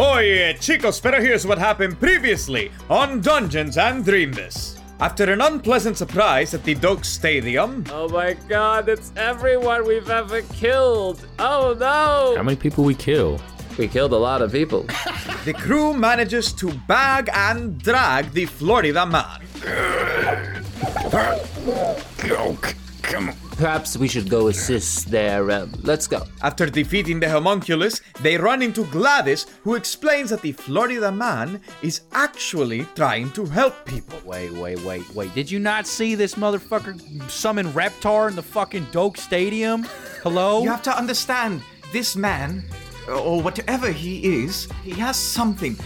Oh yeah, chicos, pero here's what happened previously on Dungeons and Dreamness. After an unpleasant surprise at the Doak Stadium, Oh my god, it's everyone we've ever killed. Oh no! How many people we kill? We killed a lot of people. the crew manages to bag and drag the Florida man. Perhaps we should go assist there. Uh, let's go. After defeating the homunculus, they run into Gladys, who explains that the Florida man is actually trying to help people. Wait, wait, wait, wait. Did you not see this motherfucker summon Reptar in the fucking Doak Stadium? Hello? You have to understand, this man, or whatever he is, he has something,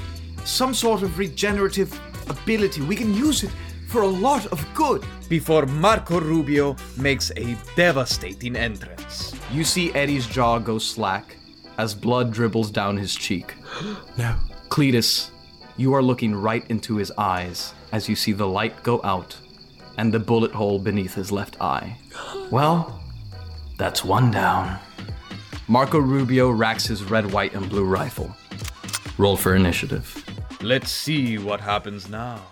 some sort of regenerative ability. We can use it for a lot of good. Before Marco Rubio makes a devastating entrance. You see Eddie's jaw go slack as blood dribbles down his cheek. No. Cletus, you are looking right into his eyes as you see the light go out and the bullet hole beneath his left eye. Well, that's one down. Marco Rubio racks his red, white, and blue rifle. Roll for initiative. Let's see what happens now.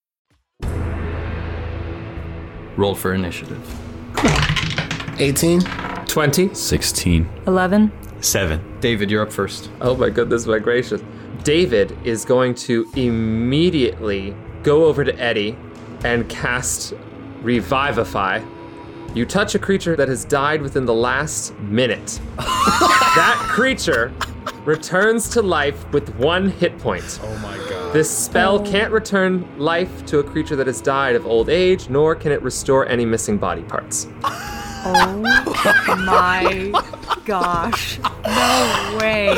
Roll for initiative. 18. 20. 16. 11. 7. David, you're up first. Oh my goodness, my gracious. David is going to immediately go over to Eddie and cast Revivify. You touch a creature that has died within the last minute. that creature returns to life with one hit point. Oh my god. This spell can't return life to a creature that has died of old age, nor can it restore any missing body parts. Oh my gosh. No way.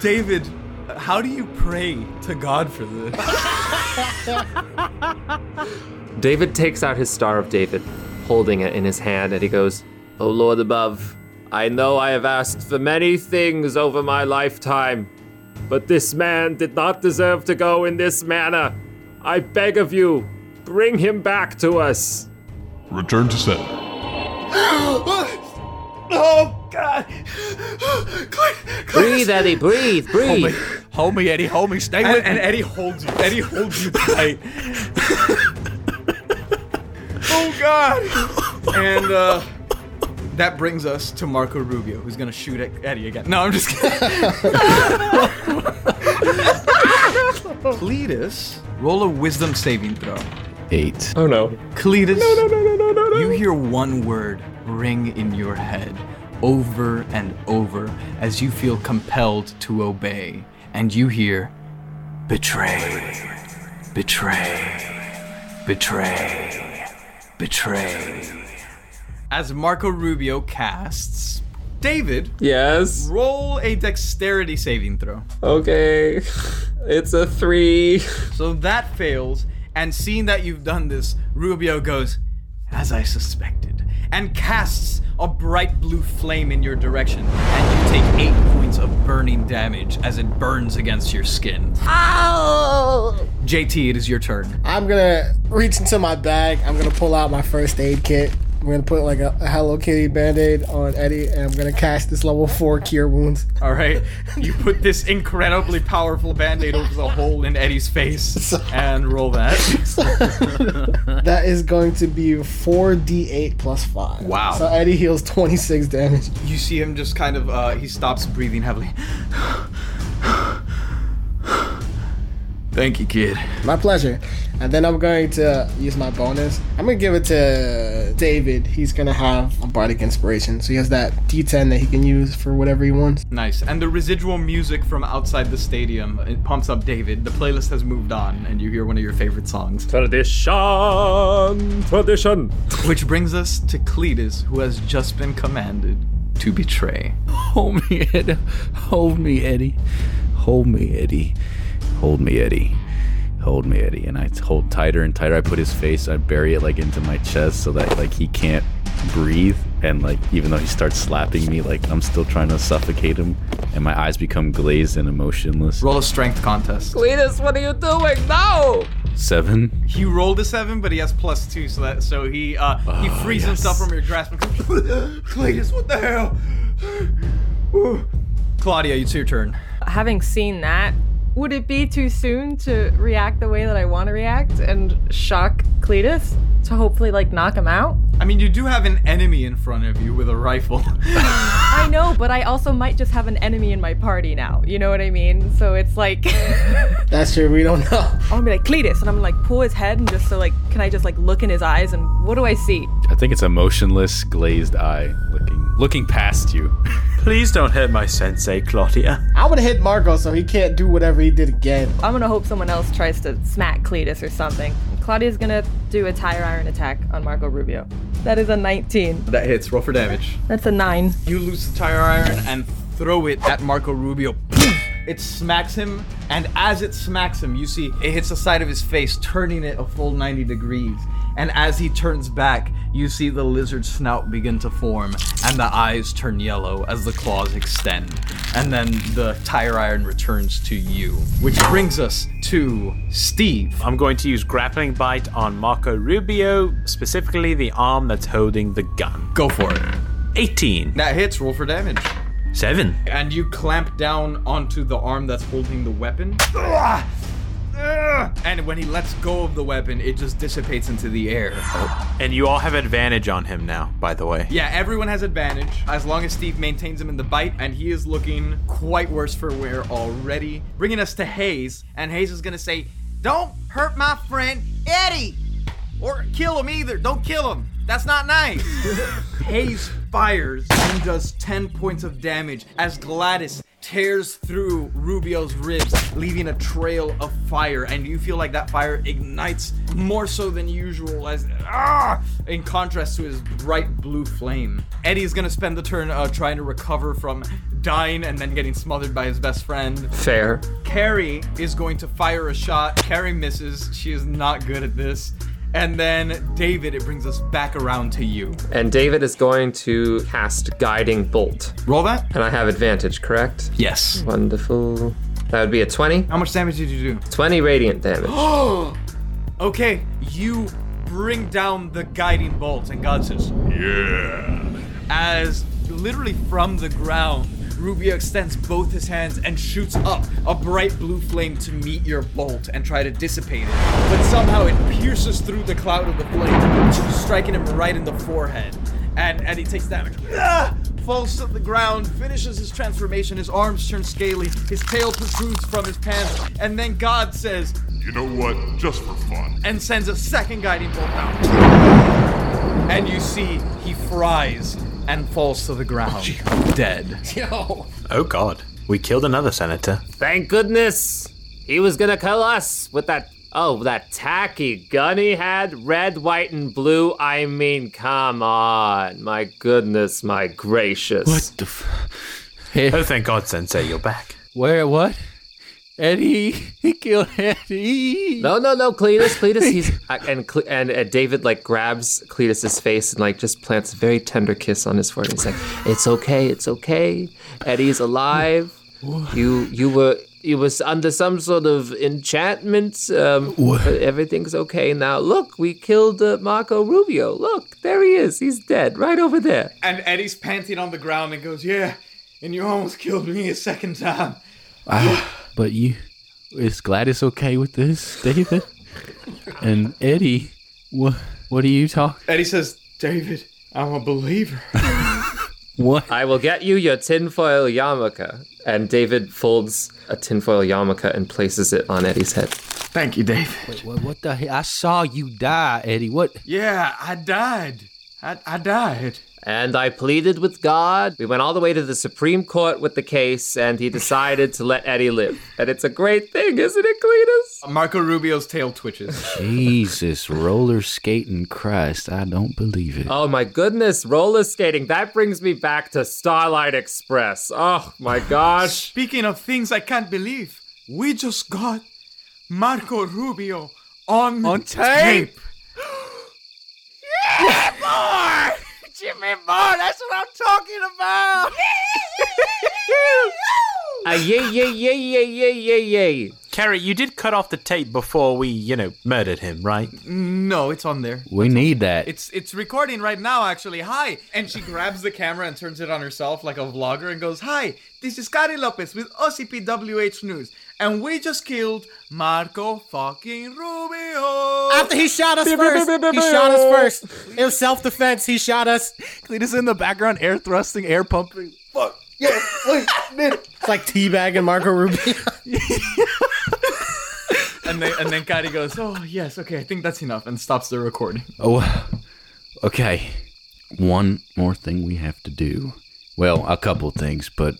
David, how do you pray to God for this? David takes out his Star of David, holding it in his hand, and he goes, O Lord above, I know I have asked for many things over my lifetime, but this man did not deserve to go in this manner. I beg of you, bring him back to us. Return to center. oh, God. Breathe, Eddie, breathe, Hold me, breathe. hold me, Eddie, hold me. Stay And, with and me. Eddie holds you. Eddie holds you tight. oh God! And uh, that brings us to Marco Rubio, who's gonna shoot at Eddie again. No, I'm just kidding. Cletus, roll a wisdom saving throw. 8. Oh no. Cletus, no, no, no, no, no, no, you hear one word ring in your head over and over as you feel compelled to obey. And you hear, betray, betray, betray, betray. As Marco Rubio casts, David, Yes. roll a dexterity saving throw. Okay. It's a three. So that fails, and seeing that you've done this, Rubio goes, as I suspected, and casts a bright blue flame in your direction, and you take eight points of burning damage as it burns against your skin. Ow! JT, it is your turn. I'm gonna reach into my bag. I'm gonna pull out my first aid kit, I'm gonna put like a, a Hello Kitty band-aid on Eddie, and I'm gonna cast this level four cure wounds. All right, you put this incredibly powerful band-aid over the hole in Eddie's face and roll that. That is going to be four d8 plus five. Wow. So Eddie heals 26 damage. You see him just kind of uh, he stops breathing heavily. Thank you, kid. My pleasure. And then I'm going to use my bonus. I'm gonna give it to David. He's gonna have a bardic inspiration, so he has that D10 that he can use for whatever he wants. Nice. And the residual music from outside the stadium it pumps up David. The playlist has moved on, and you hear one of your favorite songs. Tradition, tradition. Which brings us to Cletus, who has just been commanded to betray. Hold me, Eddie. Hold me, Eddie. Hold me, Eddie. Hold me, Eddie. Hold me, Eddie. And I hold tighter and tighter. I put his face, I bury it like into my chest so that like he can't breathe. And like even though he starts slapping me, like I'm still trying to suffocate him. And my eyes become glazed and emotionless. Roll a strength contest. Cletus, what are you doing? No! Seven. He rolled a seven, but he has plus two, so that so he uh he Oh, frees yes. himself from your grasp. and Cletus, what the hell? Ooh. Claudia, it's your turn. Having seen that, would it be too soon to react the way that I want to react and shock Cletus to hopefully like knock him out? I mean, you do have an enemy in front of you with a rifle. I know, but I also might just have an enemy in my party now. You know what I mean? So it's like That's true. We don't know. I'm gonna be like Cletus, and I'm gonna like pull his head and just so like, can I just like look in his eyes and what do I see? I think it's a motionless, glazed eye looking looking past you. Please don't hit my sensei, Claudia. I would hit Marco so he can't do whatever he did again. I'm gonna hope someone else tries to smack Cletus or something. Claudia's gonna do a tire iron attack on Marco Rubio. That is a 19. that hits. Roll for damage. That's a 9. You loose the tire iron and throw it at Marco Rubio. It smacks him, and as it smacks him, you see it hits the side of his face, turning it a full 90 degrees. And as he turns back, you see the lizard snout begin to form, and the eyes turn yellow as the claws extend. And then the tire iron returns to you. Which brings us to Steve. I'm going to use grappling bite on Marco Rubio, specifically the arm that's holding the gun. Go for it. 18. That hits, roll for damage. 7. and you clamp down onto the arm that's holding the weapon. And when he lets go of the weapon, it just dissipates into the air. Oh, and you all have advantage on him now, by the way. Yeah, everyone has advantage as long as Steve maintains him in the bite, and he is looking quite worse for wear already. Bringing us to Hayes, and Hayes is gonna say, "Don't hurt my friend Eddie, or kill him either. Don't kill him. That's not nice." Hayes fires and does 10 points of damage as Gladys tears through Rubio's ribs, leaving a trail of fire. And you feel like that fire ignites more so than usual, as ah, in contrast to his bright blue flame. Eddie is gonna spend the turn uh, trying to recover from dying and then getting smothered by his best friend. Fair. Carrie is going to fire a shot. Carrie misses. She is not good at this. And then David, it brings us back around to you. And David is going to cast Guiding Bolt. Roll that. And I have advantage, correct? Yes. Wonderful. That would be a 20. How much damage did you do? 20 radiant damage. Okay, you bring down the guiding bolt, and God says, Yeah. As literally from the ground, Rubio extends both his hands and shoots up a bright blue flame to meet your bolt and try to dissipate it. But somehow it pierces through the cloud of the flame, striking him right in the forehead. And, and he takes damage. Ah! Falls to the ground, finishes his transformation, his arms turn scaly, his tail protrudes from his pants, and then God says, You know what? Just for fun. and sends a second guiding bolt out. And you see he fries and falls to the ground, dead. Yo. Oh god. We killed another senator. Thank goodness. He was gonna kill us with that. Oh, that tacky gun he had. Red, white, and blue. I mean, come on. My goodness, my gracious. What the f- Oh, thank god, Sensei, you're back. Where what? Eddie, he killed Eddie. No, no, no, Cletus, Cletus. He's uh, and and uh, David like grabs Cletus's face and like just plants a very tender kiss on his forehead. He's like, "It's okay, it's okay. Eddie's alive. You you were he was under some sort of enchantment. Um, but everything's okay now. Look, we killed uh, Marco Rubio. Look, there he is. He's dead, right over there. And Eddie's panting on the ground and goes, Yeah, and you almost killed me a second time. Ah, but you, is Gladys okay with this, David? And Eddie, what? What are you talking? Eddie says, David, I'm a believer. What? I will get you your tinfoil yarmulke. And David folds a tinfoil yarmulke and places it on Eddie's head. Thank you, David. What, what the hell? I saw you die, Eddie. What? Yeah, I died. I, I died. And I pleaded with God. We went all the way to the Supreme Court with the case, and he decided to let Eddie live. And it's a great thing, isn't it, Cletus? Marco Rubio's tail twitches. Jesus, roller skating Christ, I don't believe it. Oh my goodness, roller skating. That brings me back to Starlight Express. Oh my gosh. Speaking of things I can't believe, we just got Marco Rubio on, On tape. yeah, boy! Jimmy boy, that's what I'm talking about! Ah, yay, yay, yay, yay, yay, yay, yay. Kerry, you did cut off the tape before we, you know, murdered him, right? no, it's on there. We need that. It's it's recording right now, actually. Hi. And she grabs the camera and turns it on herself like a vlogger and goes, Hi, this is Scotty Lopez with OCPWH News. And we just killed Marco fucking Rubio. After he shot us first. He shot us first. It was self defense. He shot us. Cletus in the background, air thrusting, air pumping. Fuck. Yeah, wait, minute. It's like teabagging Marco Rubio. And then and then Kari goes, Oh yes, okay, I think that's enough, and stops the recording. Oh, okay. One more thing we have to do. Well, a couple things, but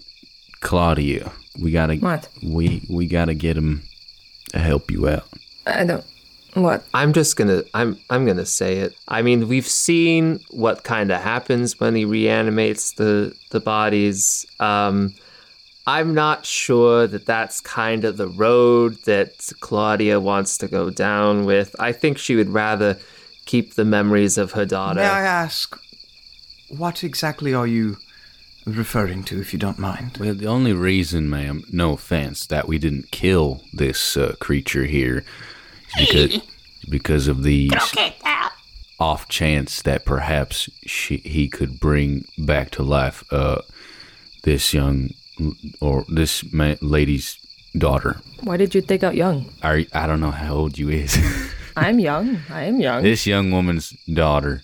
Claudia, we gotta What? we we gotta get him to help you out. I don't. What? I'm just gonna I'm I'm gonna say it. I mean, we've seen what kind of happens when he reanimates the the bodies. Um, I'm not sure that that's kind of the road that Claudia wants to go down with. I think she would rather keep the memories of her daughter. May I ask, what exactly are you referring to, if you don't mind? Well, the only reason, ma'am, no offense, that we didn't kill this uh, creature here is because because of the off chance that perhaps she he could bring back to life uh, this young or this ma- lady's daughter. Why did you take out young? Are I don't know how old you is. I'm young. I am young. this young woman's daughter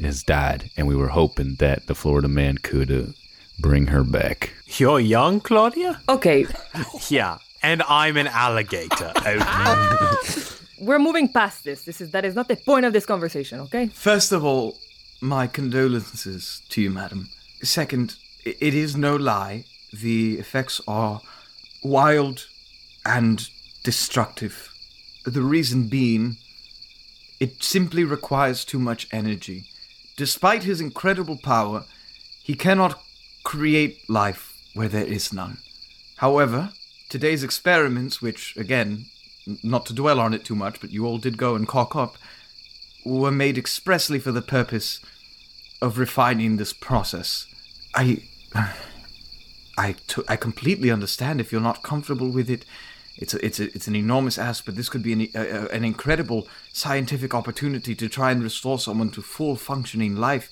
has died, and we were hoping that the Florida man could uh, bring her back. You're young, Claudia? Okay, Yeah. And I'm an alligator. Okay. we're moving past this. This is that is not the point of this conversation. Okay. First of all, my condolences to you, madam. Second, it is no lie. The effects are wild and destructive. The reason being, it simply requires too much energy. Despite his incredible power, he cannot create life where there is none. However, today's experiments, which, again, not to dwell on it too much, but you all did go and cock up, were made expressly for the purpose of refining this process. I. I, t- I completely understand if you're not comfortable with it. It's a, it's a, it's an enormous ask, but this could be an, a, an incredible scientific opportunity to try and restore someone to full functioning life.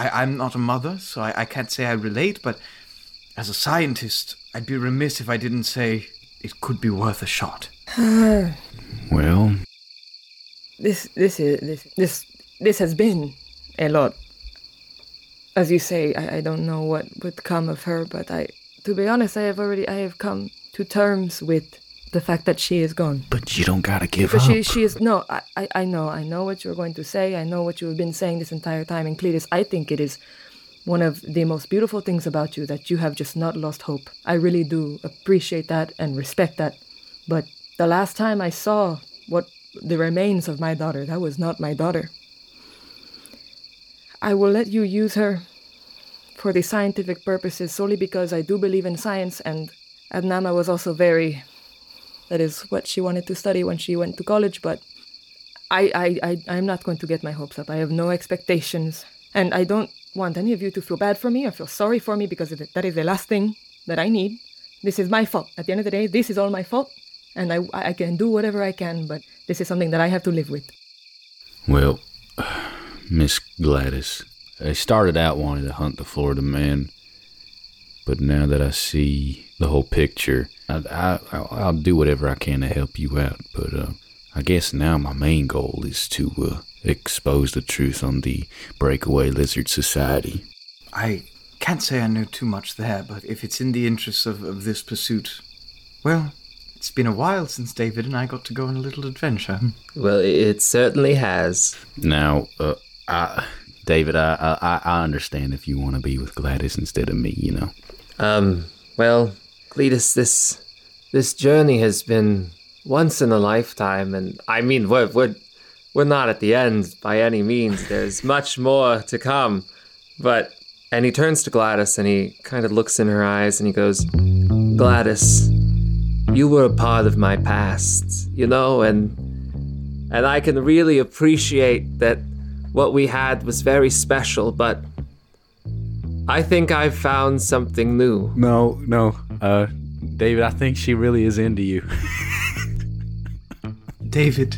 I, I'm not a mother, so I, I can't say I relate, but as a scientist, I'd be remiss if I didn't say it could be worth a shot. Well, this this is this this this has been a lot. As you say, I, I don't know what would come of her, but I to be honest, I have already I have come to terms with the fact that she is gone. but you don't gotta give But up. she she is no, I, I I know, I know what you're going to say. I know what you have been saying this entire time. And Cletus, I think it is one of the most beautiful things about you that you have just not lost hope. I really do appreciate that and respect that. But the last time I saw what the remains of my daughter, that was not my daughter. I will let you use her for the scientific purposes solely because I do believe in science and Adnama was also very that is what she wanted to study when she went to college, but I, I, I, I'm not going to get my hopes up. I have no expectations. And I don't want any of you to feel bad for me or feel sorry for me because that is the last thing that I need. This is my fault. At the end of the day, this is all my fault, and I I can do whatever I can, but this is something that I have to live with. Well, Miss Gladys, I started out wanting to hunt the Florida man, but now that I see the whole picture, I, I, I'll, I'll do whatever I can to help you out. But uh, I guess now my main goal is to uh, expose the truth on the Breakaway Lizard Society. I can't say I know too much there, but if it's in the interests of, of this pursuit, well, it's been a while since David and I got to go on a little adventure. Well, it certainly has. Now, uh, I, David, I, I, I understand if you want to be with Gladys instead of me, you know. Um, well, Cletus, this this journey has been once in a lifetime, and I mean, we're we're we're not at the end by any means. There's much more to come, but and he turns to Gladys and he kind of looks in her eyes and he goes, Gladys, you were a part of my past, you know, and and I can really appreciate that what we had was very special, but I think I've found something new. No, no, uh, David, I think she really is into you. David,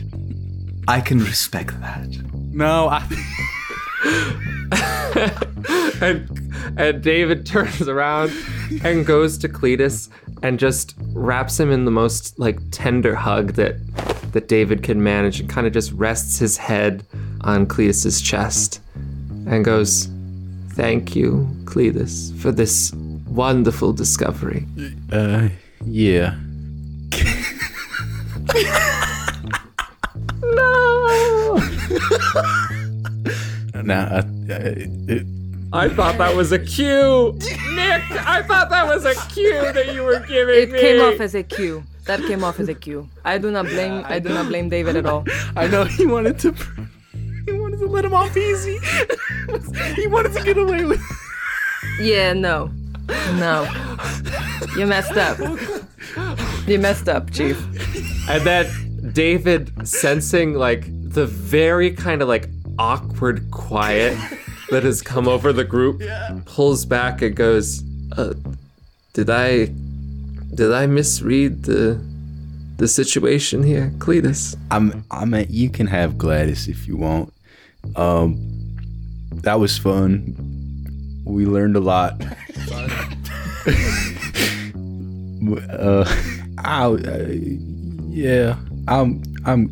I can respect that. No, I. and and David turns around and goes to Cletus and just wraps him in the most like tender hug that that David can manage and kind of just rests his head on Cletus's chest and goes, "Thank you, Cletus, for this wonderful discovery." Uh, yeah. no. Now, uh, uh, I thought that was a cue, Nick. I thought that was a cue that you were giving It me. came off as a cue. That came off as a cue. I do not blame. I do not blame David at all. I know he wanted to. He wanted to let him off easy. he wanted to get away with. Yeah, no, no. You messed up. You messed up, Chief. And then David, sensing like the very kind of like awkward quiet that has come over the group, pulls back and goes, uh, "Did I, did I misread the, the situation here, Cletus?" I'm. I'm mean, you can have Gladys if you want. Um, that was fun. We learned a lot. uh, I, yeah, I'm. I'm.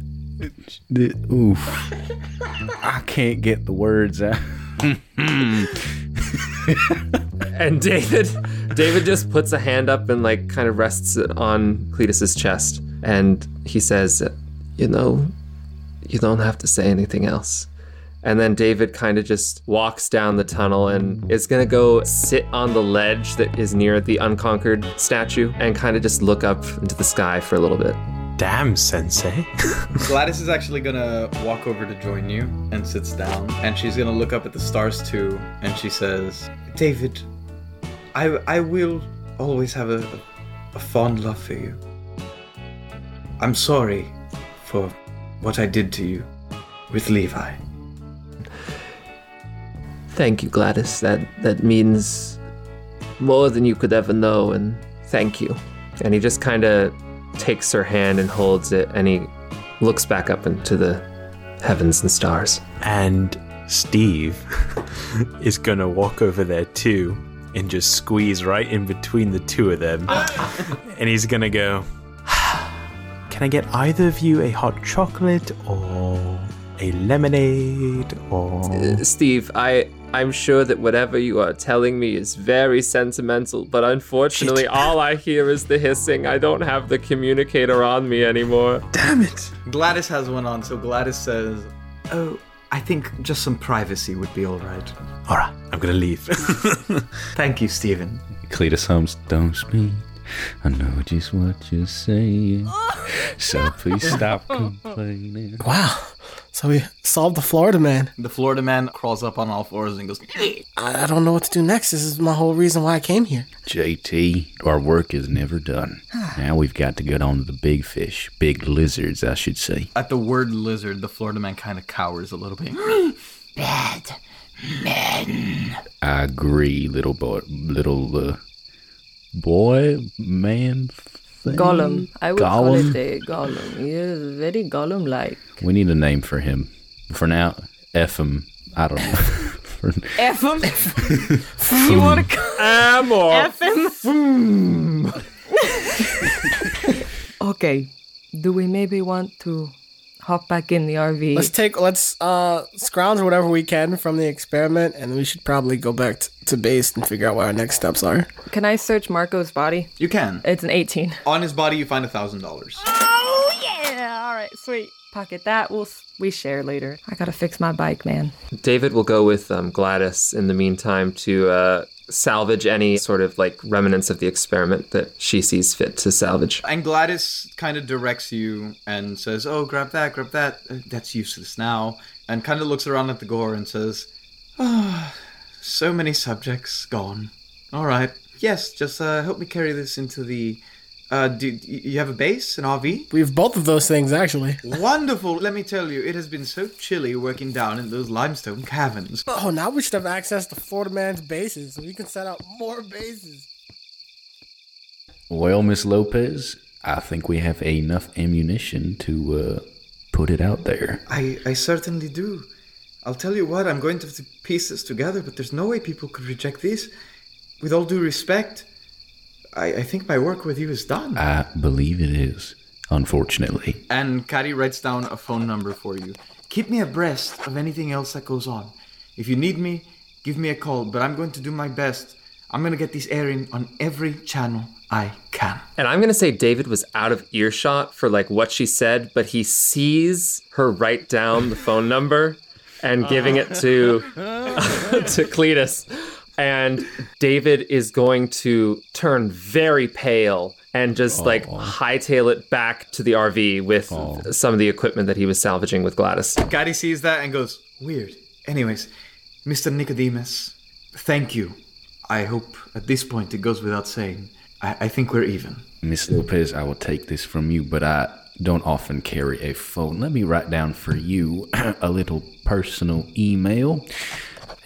The, oof. I can't get the words out. And David, David just puts a hand up and like kind of rests it on Cletus's chest, and he says, "You know, you don't have to say anything else." And then David kind of just walks down the tunnel and is gonna go sit on the ledge that is near the unconquered statue and kind of just look up into the sky for a little bit. Damn, Sensei. Gladys is actually gonna walk over to join you and sits down, and she's gonna look up at the stars too, and she says, "David, I I will always have a, a fond love for you. I'm sorry for what I did to you with Levi. Thank you, Gladys. That that means more than you could ever know, and thank you. And he just kind of takes her hand and holds it, and he looks back up into the heavens and stars. And Steve is gonna walk over there too and just squeeze right in between the two of them. and he's gonna go, Can I get either of you a hot chocolate or a lemonade or. Uh, Steve, I I'm sure that whatever you are telling me is very sentimental, but unfortunately, all I hear is the hissing. I don't have the communicator on me anymore. Damn it! Gladys has one on, so Gladys says, "Oh, I think just some privacy would be all right." All right, I'm gonna leave. Thank you, Stephen. Cletus hums, don't speak. I know just what you're saying. So please stop complaining. Wow. So we solved the Florida man. The Florida man crawls up on all fours and goes, I, I don't know what to do next. This is my whole reason why I came here. JT, our work is never done. Now we've got to get on to the big fish, big lizards, I should say. At the word lizard, the Florida man kind of cowers a little bit. Bad. men. I agree, little boy, little uh, boy, man. Thing? Gollum. I would call it a Gollum. He is very Gollum-like. We need a name for him. For now, F him. I don't know. For- F him. you want to Amor. F him? okay. Do we maybe want to hop back in the RV? Let's take let's uh scrounge whatever we can from the experiment, and we should probably go back t- to base and figure out what our next steps are. Can I search Marco's body? You can. It's an 18. On his body, you find a thousand dollars. Oh yeah! All right, sweet. Pocket that. We'll we share later. I gotta fix my bike, man. David will go with um, Gladys in the meantime to uh, salvage any sort of like remnants of the experiment that she sees fit to salvage. And Gladys kind of directs you and says, "Oh, grab that, grab that. Uh, That's useless now." And kind of looks around at the gore and says, "Oh, so many subjects gone. All right. Yes, just uh, help me carry this into the. Uh, do do you have a base, an RV? We have both of those things actually. Wonderful. Let me tell you, it has been so chilly working down in those limestone caverns. Oh, now we should have access to Florida Man's bases. We can set up more bases. well, Miss Lopez, I think we have enough ammunition to uh, put it out there. I, I certainly do. I'll tell you what, I'm going to have to piece this together, but there's no way people could reject this. With all due respect, I, I think my work with you is done. I believe it is, unfortunately. And Caddy writes down a phone number for you. Keep me abreast of anything else that goes on. If you need me, give me a call, but I'm going to do my best. I'm going to get this airing on every channel I can. And I'm gonna say David was out of earshot for like what she said, but he sees her write down the phone number and giving it to to Cletus. And David is going to turn very pale and just like hightail it back to the RV with some of the equipment that he was salvaging with Gladys. Caddy sees that and goes, Weird. Anyways, Mr. Nicodemus, thank you. I hope at this point it goes without saying. I, I think we're even. Miss Lopez, I will take this from you, but I don't often carry a phone. Let me write down for you a little personal email,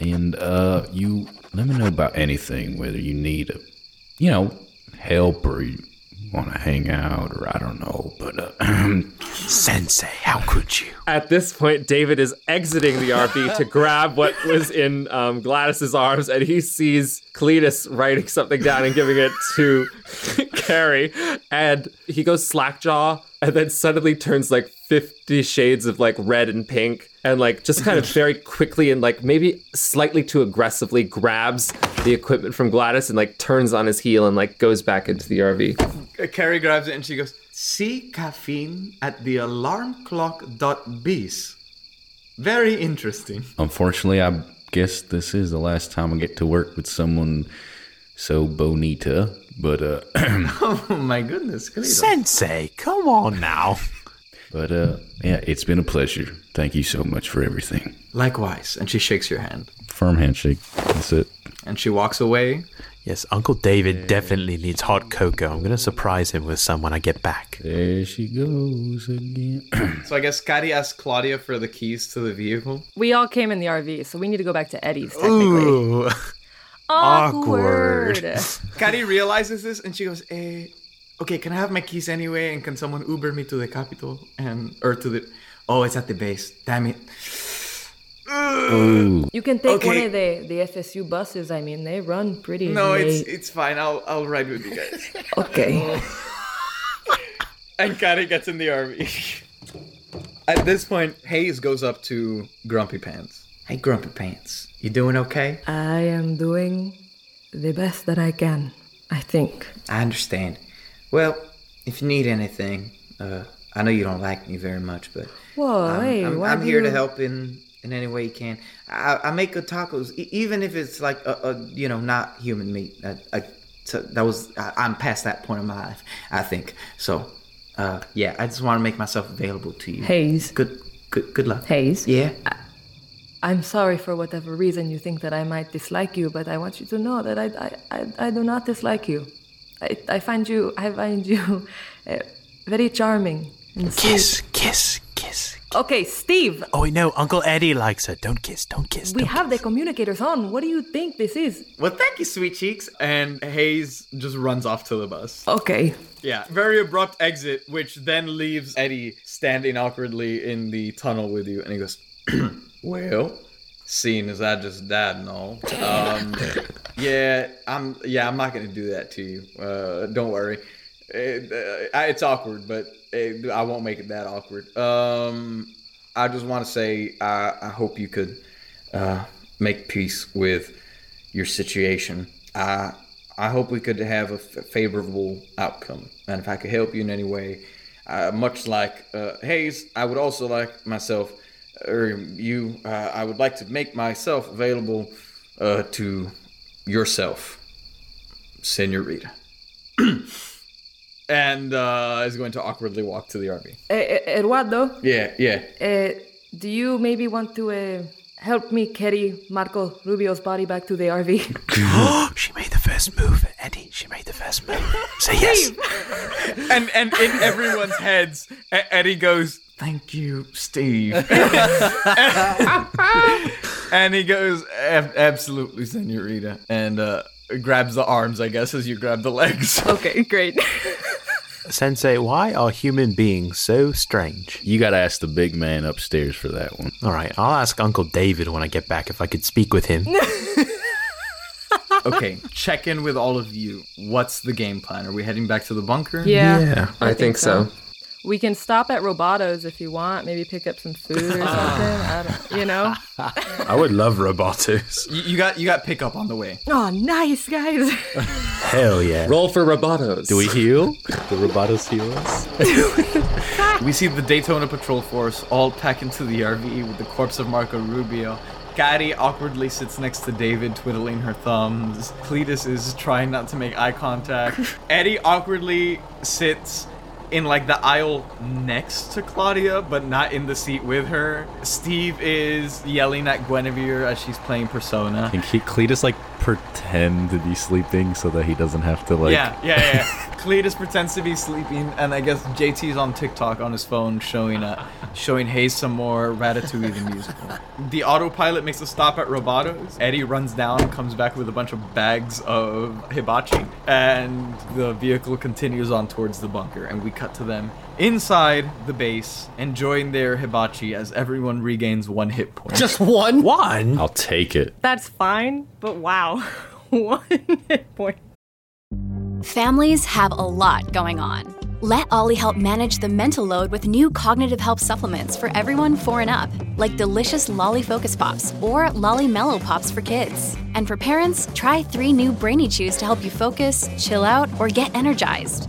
and uh, you let me know about anything, whether you need, a, you know, help or you want to hang out, or I don't know. But uh, Sensei, how could you? At this point, David is exiting the RV to grab what was in um, Gladys's arms, and he sees Cletus writing something down and giving it to Carrie. And he goes slackjaw, and then suddenly turns like 50 shades of like red and pink, and like just kind of very quickly and like maybe slightly too aggressively grabs the equipment from Gladys and like turns on his heel and like goes back into the RV. Uh, Carrie grabs it and she goes, See caffeine at the alarm clock dot bees. Very interesting. unfortunately, I guess this is the last time I get to work with someone so bonita. But uh, Oh my goodness, Cletus. Sensei, come on now. But uh, yeah, it's been a pleasure. Thank you so much for everything. Likewise. And she shakes your hand. Firm handshake. That's it. And she walks away. Yes, Uncle David definitely needs hot cocoa. I'm gonna surprise him with some when I get back. There she goes again. So I guess Caddy asked Claudia for the keys to the vehicle. We all came in the RV, so we need to go back to Eddie's technically. Ooh. Awkward. Caddy realizes this and she goes, eh, okay, can I have my keys anyway? And can someone Uber me to the capital? And, or to the, oh, it's at the base. Damn it. Ooh. You can take one of the, the FSU buses. I mean, they run pretty No, it's late. it's fine. I'll I'll ride with you guys. Okay. and Caddy gets in the RV. At this point, Hayes goes up to Grumpy Pants. Hey, Grumpy Pants, you doing okay? I am doing the best that I can, I think. I understand. Well, if you need anything, uh, I know you don't like me very much, but Whoa, I'm, hey, I'm, I'm here to help in in any way you can. I, I make good tacos, e- even if it's like a, a you know not human meat. I, I, so that was I, I'm past that point in my life, I think. So, uh, yeah, I just want to make myself available to you. Hayes. Good, good, good luck. Hayes. Yeah. I'm sorry for whatever reason you think that I might dislike you, but I want you to know that I, I, I, I do not dislike you. I, I find you, I find you uh, very charming and sweet. Kiss, kiss, kiss, Okay, Steve, Oh, wait, no, Uncle Eddie likes her. Don't kiss, don't kiss. we have the communicators on. What do you think this is? Well, thank you, sweet cheeks. And Hayes just runs off to the bus. Okay. Yeah, very abrupt exit, which then leaves Eddie standing awkwardly in the tunnel with you, and he goes, "Well, seeing as I just died and all, um, yeah, I'm yeah, I'm not gonna do that to you. Uh, don't worry. It, uh, it's awkward, but it, I won't make it that awkward. Um, I just want to say I, I hope you could uh, make peace with your situation. I I hope we could have a f- favorable outcome, and if I could help you in any way, uh, much like uh, Hayes, I would also like myself or you. Uh, I would like to make myself available uh, to yourself, Senorita. and uh, is going to awkwardly walk to the RV. Eh, eh, Eduardo, Yeah, yeah. uh, do you maybe want to uh, help me carry Marco Rubio's body back to the RV? she made the first move, Eddie. She made the first move. Say yes. and and in everyone's heads, Eddie goes, "Thank you, Steve." and he goes, "Absolutely, Senorita," and uh, grabs the arms, I guess, as you grab the legs. Okay, great. Sensei, why are human beings so strange? You gotta ask the big man upstairs for that one. All right, I'll ask Uncle David when I get back if I could speak with him. okay, check in with all of you. What's the game plan? Are we heading back to the bunker? Yeah. Yeah, I, think, so. We can stop at Roboto's if you want. Maybe pick up some food or ah. something. I don't, you know? I would love Robotos. You, you got you got pickup on the way. Oh, nice, guys. Hell yeah. Roll for Robotos. Do we heal? The Robotos heal us? We see the Daytona Patrol Force all pack into the RV with the corpse of Marco Rubio. Gatti awkwardly sits next to David, twiddling her thumbs. Cletus is trying not to make eye contact. Eddie awkwardly sits in like the aisle next to Claudia, but not in the seat with her. Steve is yelling at Guinevere as she's playing Persona. Ke- Cletus like pretend to be sleeping so that he doesn't have to like? yeah, yeah, yeah. yeah. Cletus pretends to be sleeping, and I guess JT's on TikTok on his phone showing uh, showing Hayes some more Ratatouille the musical. The autopilot makes a stop at Roboto's. Eddie runs down comes back with a bunch of bags of hibachi, and the vehicle continues on towards the bunker. And we cut to them inside the base, enjoying their hibachi as everyone regains one hit point. Just one? One? I'll take it. That's fine, but wow. One hit point. Families have a lot going on. Let OLLY help manage the mental load with new cognitive help supplements for everyone four and up, like delicious OLLY Focus Pops or OLLY Mellow Pops for kids. And for parents, try three new Brainy Chews to help you focus, chill out, or get energized.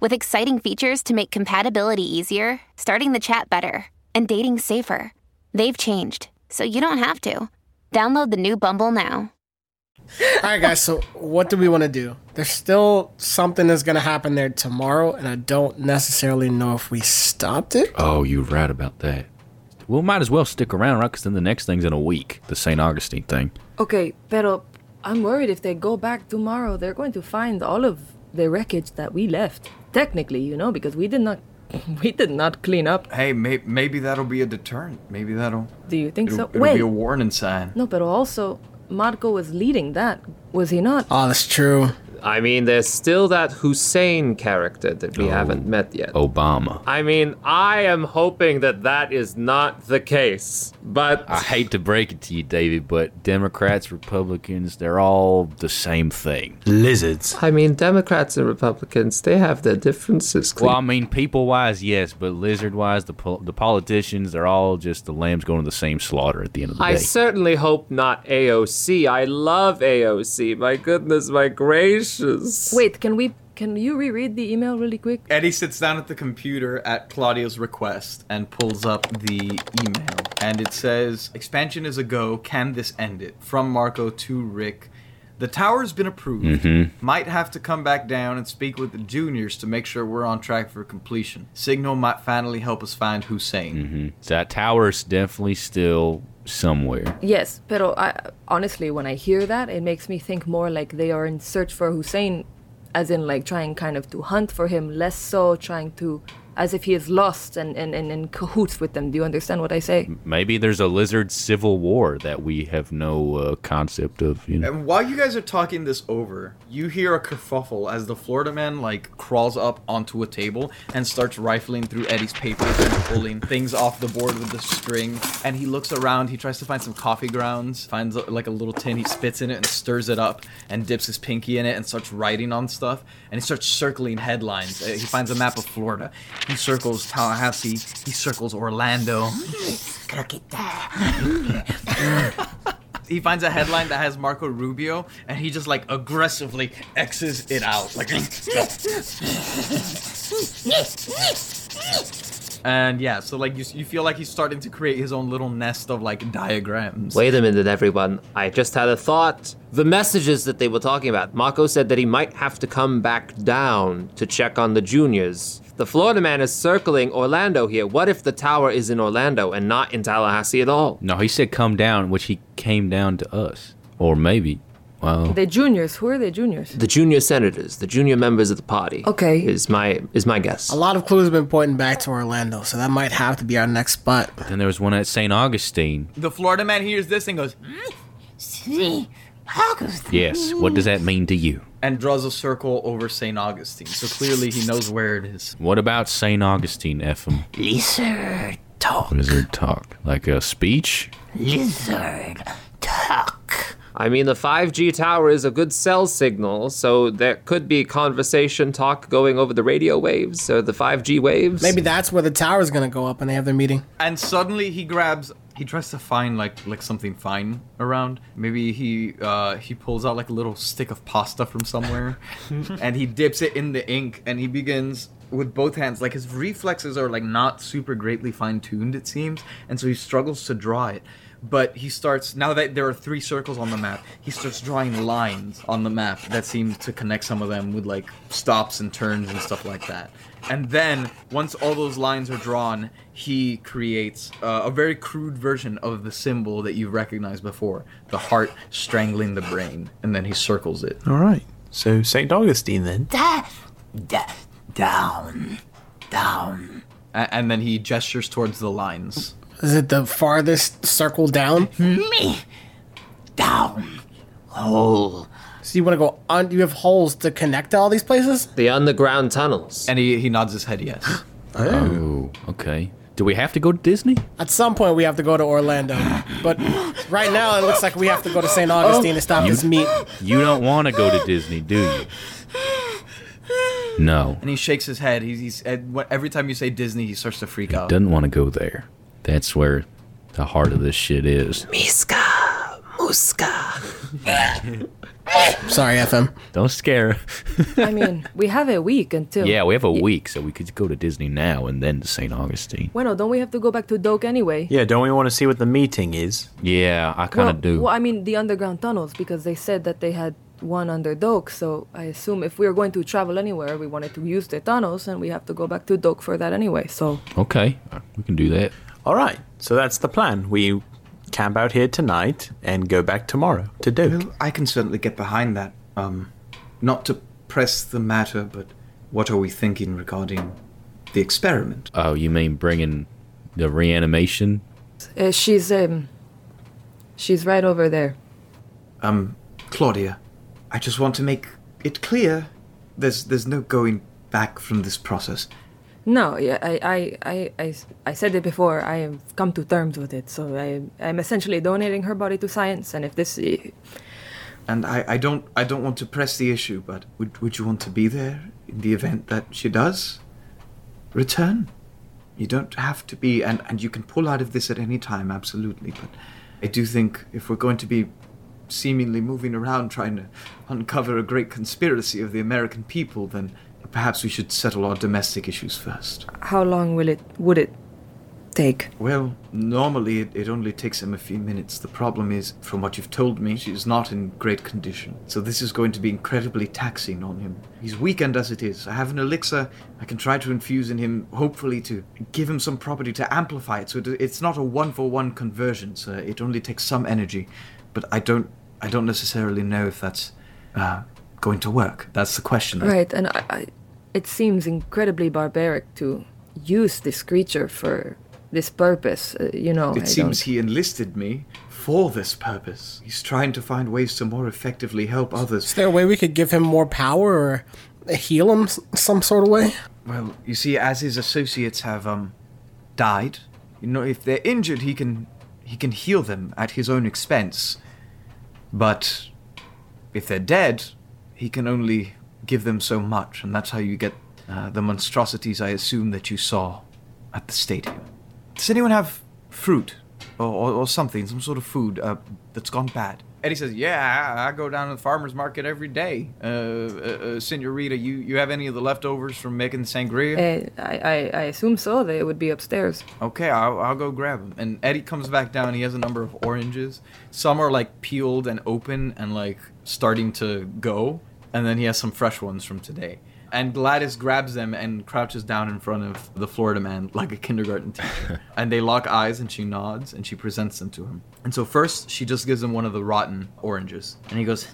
with exciting features to make compatibility easier, starting the chat better, and dating safer. They've changed, so you don't have to. Download the new Bumble now. All right, guys. So, what do we want to do? There's still something that's gonna happen there tomorrow, and I don't necessarily know if we stopped it. Oh, you're right about that. Well, might as well stick around, right? Because then the next thing's in a week, the St. Augustine thing. Okay, pero I'm worried if they go back tomorrow, they're going to find all of the wreckage that we left. Technically, you know, because we did not we did not clean up. Hey, may- maybe that'll be a deterrent. Maybe that'll. Do you think it'll, so? It'll Wait. be a warning sign. No, but also Marco was leading that, was he not? Oh, that's true. I mean, there's still that Hussein character that we oh, haven't met yet. Obama. I mean, I am hoping that that is not the case, but I hate to break it to you, David, but Democrats, Republicans, they're all the same thing. Lizards. I mean, Democrats and Republicans, they have their differences. Well, I mean, people wise, yes, but lizard wise, the pol- the politicians, they're all just the lambs going to the same slaughter at the end of the I day. I certainly hope not AOC. I love AOC. My goodness, my gracious. Wait, can we can you reread the email really quick? Eddie sits down at the computer at Claudia's request and pulls up the email. And it says, Expansion is a go. Can this end it? From Marco to Rick. The tower's been approved. Mhm. Might have to come back down and speak with the juniors to make sure we're on track for completion. Signal might finally help us find Hussein. hmm That tower's definitely still somewhere. Yes, pero I, honestly, when I hear that, it makes me think more like they are in search for Hussein, as in like trying kind of to hunt for him, less so trying to, as if he is lost and, and, and in cahoots with them. Do you understand what I say? Maybe there's a lizard civil war that we have no uh, concept of. You know. And while you guys are talking this over, you hear a kerfuffle as the Florida man like crawls up onto a table and starts rifling through Eddie's papers and pulling things off the board with the string. And he looks around. He tries to find some coffee grounds. Finds uh, like a little tin. He spits in it and stirs it up and dips his pinky in it and starts writing on stuff. And he starts circling headlines. Uh, He finds a map of Florida. He circles Tallahassee. He circles Orlando. he finds a headline that has Marco Rubio, and he just like aggressively X's it out. Like, and yeah, so like you, you feel like he's starting to create his own little nest of like diagrams. Wait a minute, everyone. I just had a thought. The messages that they were talking about. Mako said that he might have to come back down to check on the juniors. The Florida man is circling Orlando here. What if the tower is in Orlando and not in Tallahassee at all? No, he said come down, which he came down to us, or maybe. Well, The juniors, who are the juniors? The junior senators, the junior members of the party. Okay. Is my is my guess. A lot of clues have been pointing back to Orlando, so that might have to be our next spot. then there was one at St. Augustine. The Florida man hears this and goes hmm, St. Augustine. Yes. What does that mean to you? And draws a circle over St. Augustine. So clearly he knows where it is. What about St. Augustine, Ephraim? Lizard talk. Lizard talk. Like a speech? Lizard talk. I mean, the 5G tower is a good cell signal, so there could be conversation talk going over the radio waves or the 5G waves. Maybe that's where the tower's gonna go up and they have their meeting. And suddenly he grabs he tries to find like like something fine around. Maybe he uh he pulls out like a little stick of pasta from somewhere and he dips it in the ink and he begins with both hands. Like his reflexes are like not super greatly fine tuned it seems and so he struggles to draw it. But he starts now that there are three circles on the map he starts drawing lines on the map that seem to connect some of them with like stops and turns and stuff like that and then once all those lines are drawn he creates uh, a very crude version of the symbol that you've recognized before the heart strangling the brain and then he circles it All right. So St. Augustine then. da, da, down down A- and then he gestures towards the lines Is it the farthest circle down? Me. Down. Hole. So you want to go on? You have holes to connect to all these places? The underground tunnels. And he, he nods his head yes. Oh, okay. Do we have to go to Disney? At some point, we have to go to Orlando. But right now, it looks like we have to go to St. Augustine to stop You- this meet. You don't want to go to Disney, do you? No. And he shakes his head. He's, he's and what- every time you say Disney, he starts to freak out. He doesn't want to go there. That's where the heart of this shit is. Miska. Muska. Sorry, FM. Don't scare. I mean, we have a week until. yeah, we have a week, so we could go to Disney now and then to St. Augustine. Bueno, don't we have to go back to Doak anyway? Yeah, don't we want to see what the meeting is? Yeah, I kind well, of do. Well, I mean, the underground tunnels, because they said that they had one under Doak, so I assume if we are going to travel anywhere, we wanted to use the tunnels, and we have to go back to Doak for that anyway, so. Okay, we can do that. All right. So that's the plan. We camp out here tonight and go back tomorrow to Doak. I can certainly get behind that. Um, not to press the matter, but what are we thinking regarding the experiment? Oh, you mean bringing the reanimation? Uh, she's, um. She's right over there. Um, Claudia, I just want to make it clear there's there's no going back from this process. No, yeah, I, I, I, I, said it before. I have come to terms with it. So I, I'm essentially donating her body to science. And if this, And I, I don't I don't want to press the issue, but would would you want to be there in the event that she does return? You don't have to be and, and you can pull out of this at any time, absolutely. But I do think if we're going to be seemingly moving around trying to uncover a great conspiracy of the American people, then perhaps we should settle our domestic issues first. How long will it would it take? Well, normally it, it only takes him a few minutes. The problem is, from what you've told me, she's not in great condition. So this is going to be incredibly taxing on him. He's weakened as it is. I have an elixir I can try to infuse in him, hopefully to give him some property to amplify it. So it, it's not a one for one conversion. So it only takes some energy, but I don't I don't necessarily know if that's uh, going to work. That's the question. Right, and I, I, it seems incredibly barbaric to use this creature for this purpose. Uh, you know, It I seems don't- he enlisted me for this purpose. He's trying to find ways to more effectively help others. Is there a way we could give him more power or heal him some sort of way? Well, you see, as his associates have um died, you know, if they're injured, he can he can heal them at his own expense. But if they're dead, he can only give them so much, and that's how you get uh, the monstrosities I assume that you saw at the stadium. Does anyone have fruit or, or, or something, some sort of food uh, that's gone bad? Eddie says, "Yeah, I, I go down to the farmers market every day. Uh, uh, uh, Senorita, you you have any of the leftovers from making the sangria? Uh, I, I, I assume so. They would be upstairs. Okay, I'll, I'll go grab them. And Eddie comes back down. He has a number of oranges. Some are like peeled and open and like starting to go. And then he has some fresh ones from today. And Gladys grabs them and crouches down in front of the Florida man like a kindergarten teacher. and they lock eyes and she nods and she presents them to him. And so first she just gives him one of the rotten oranges. And he goes,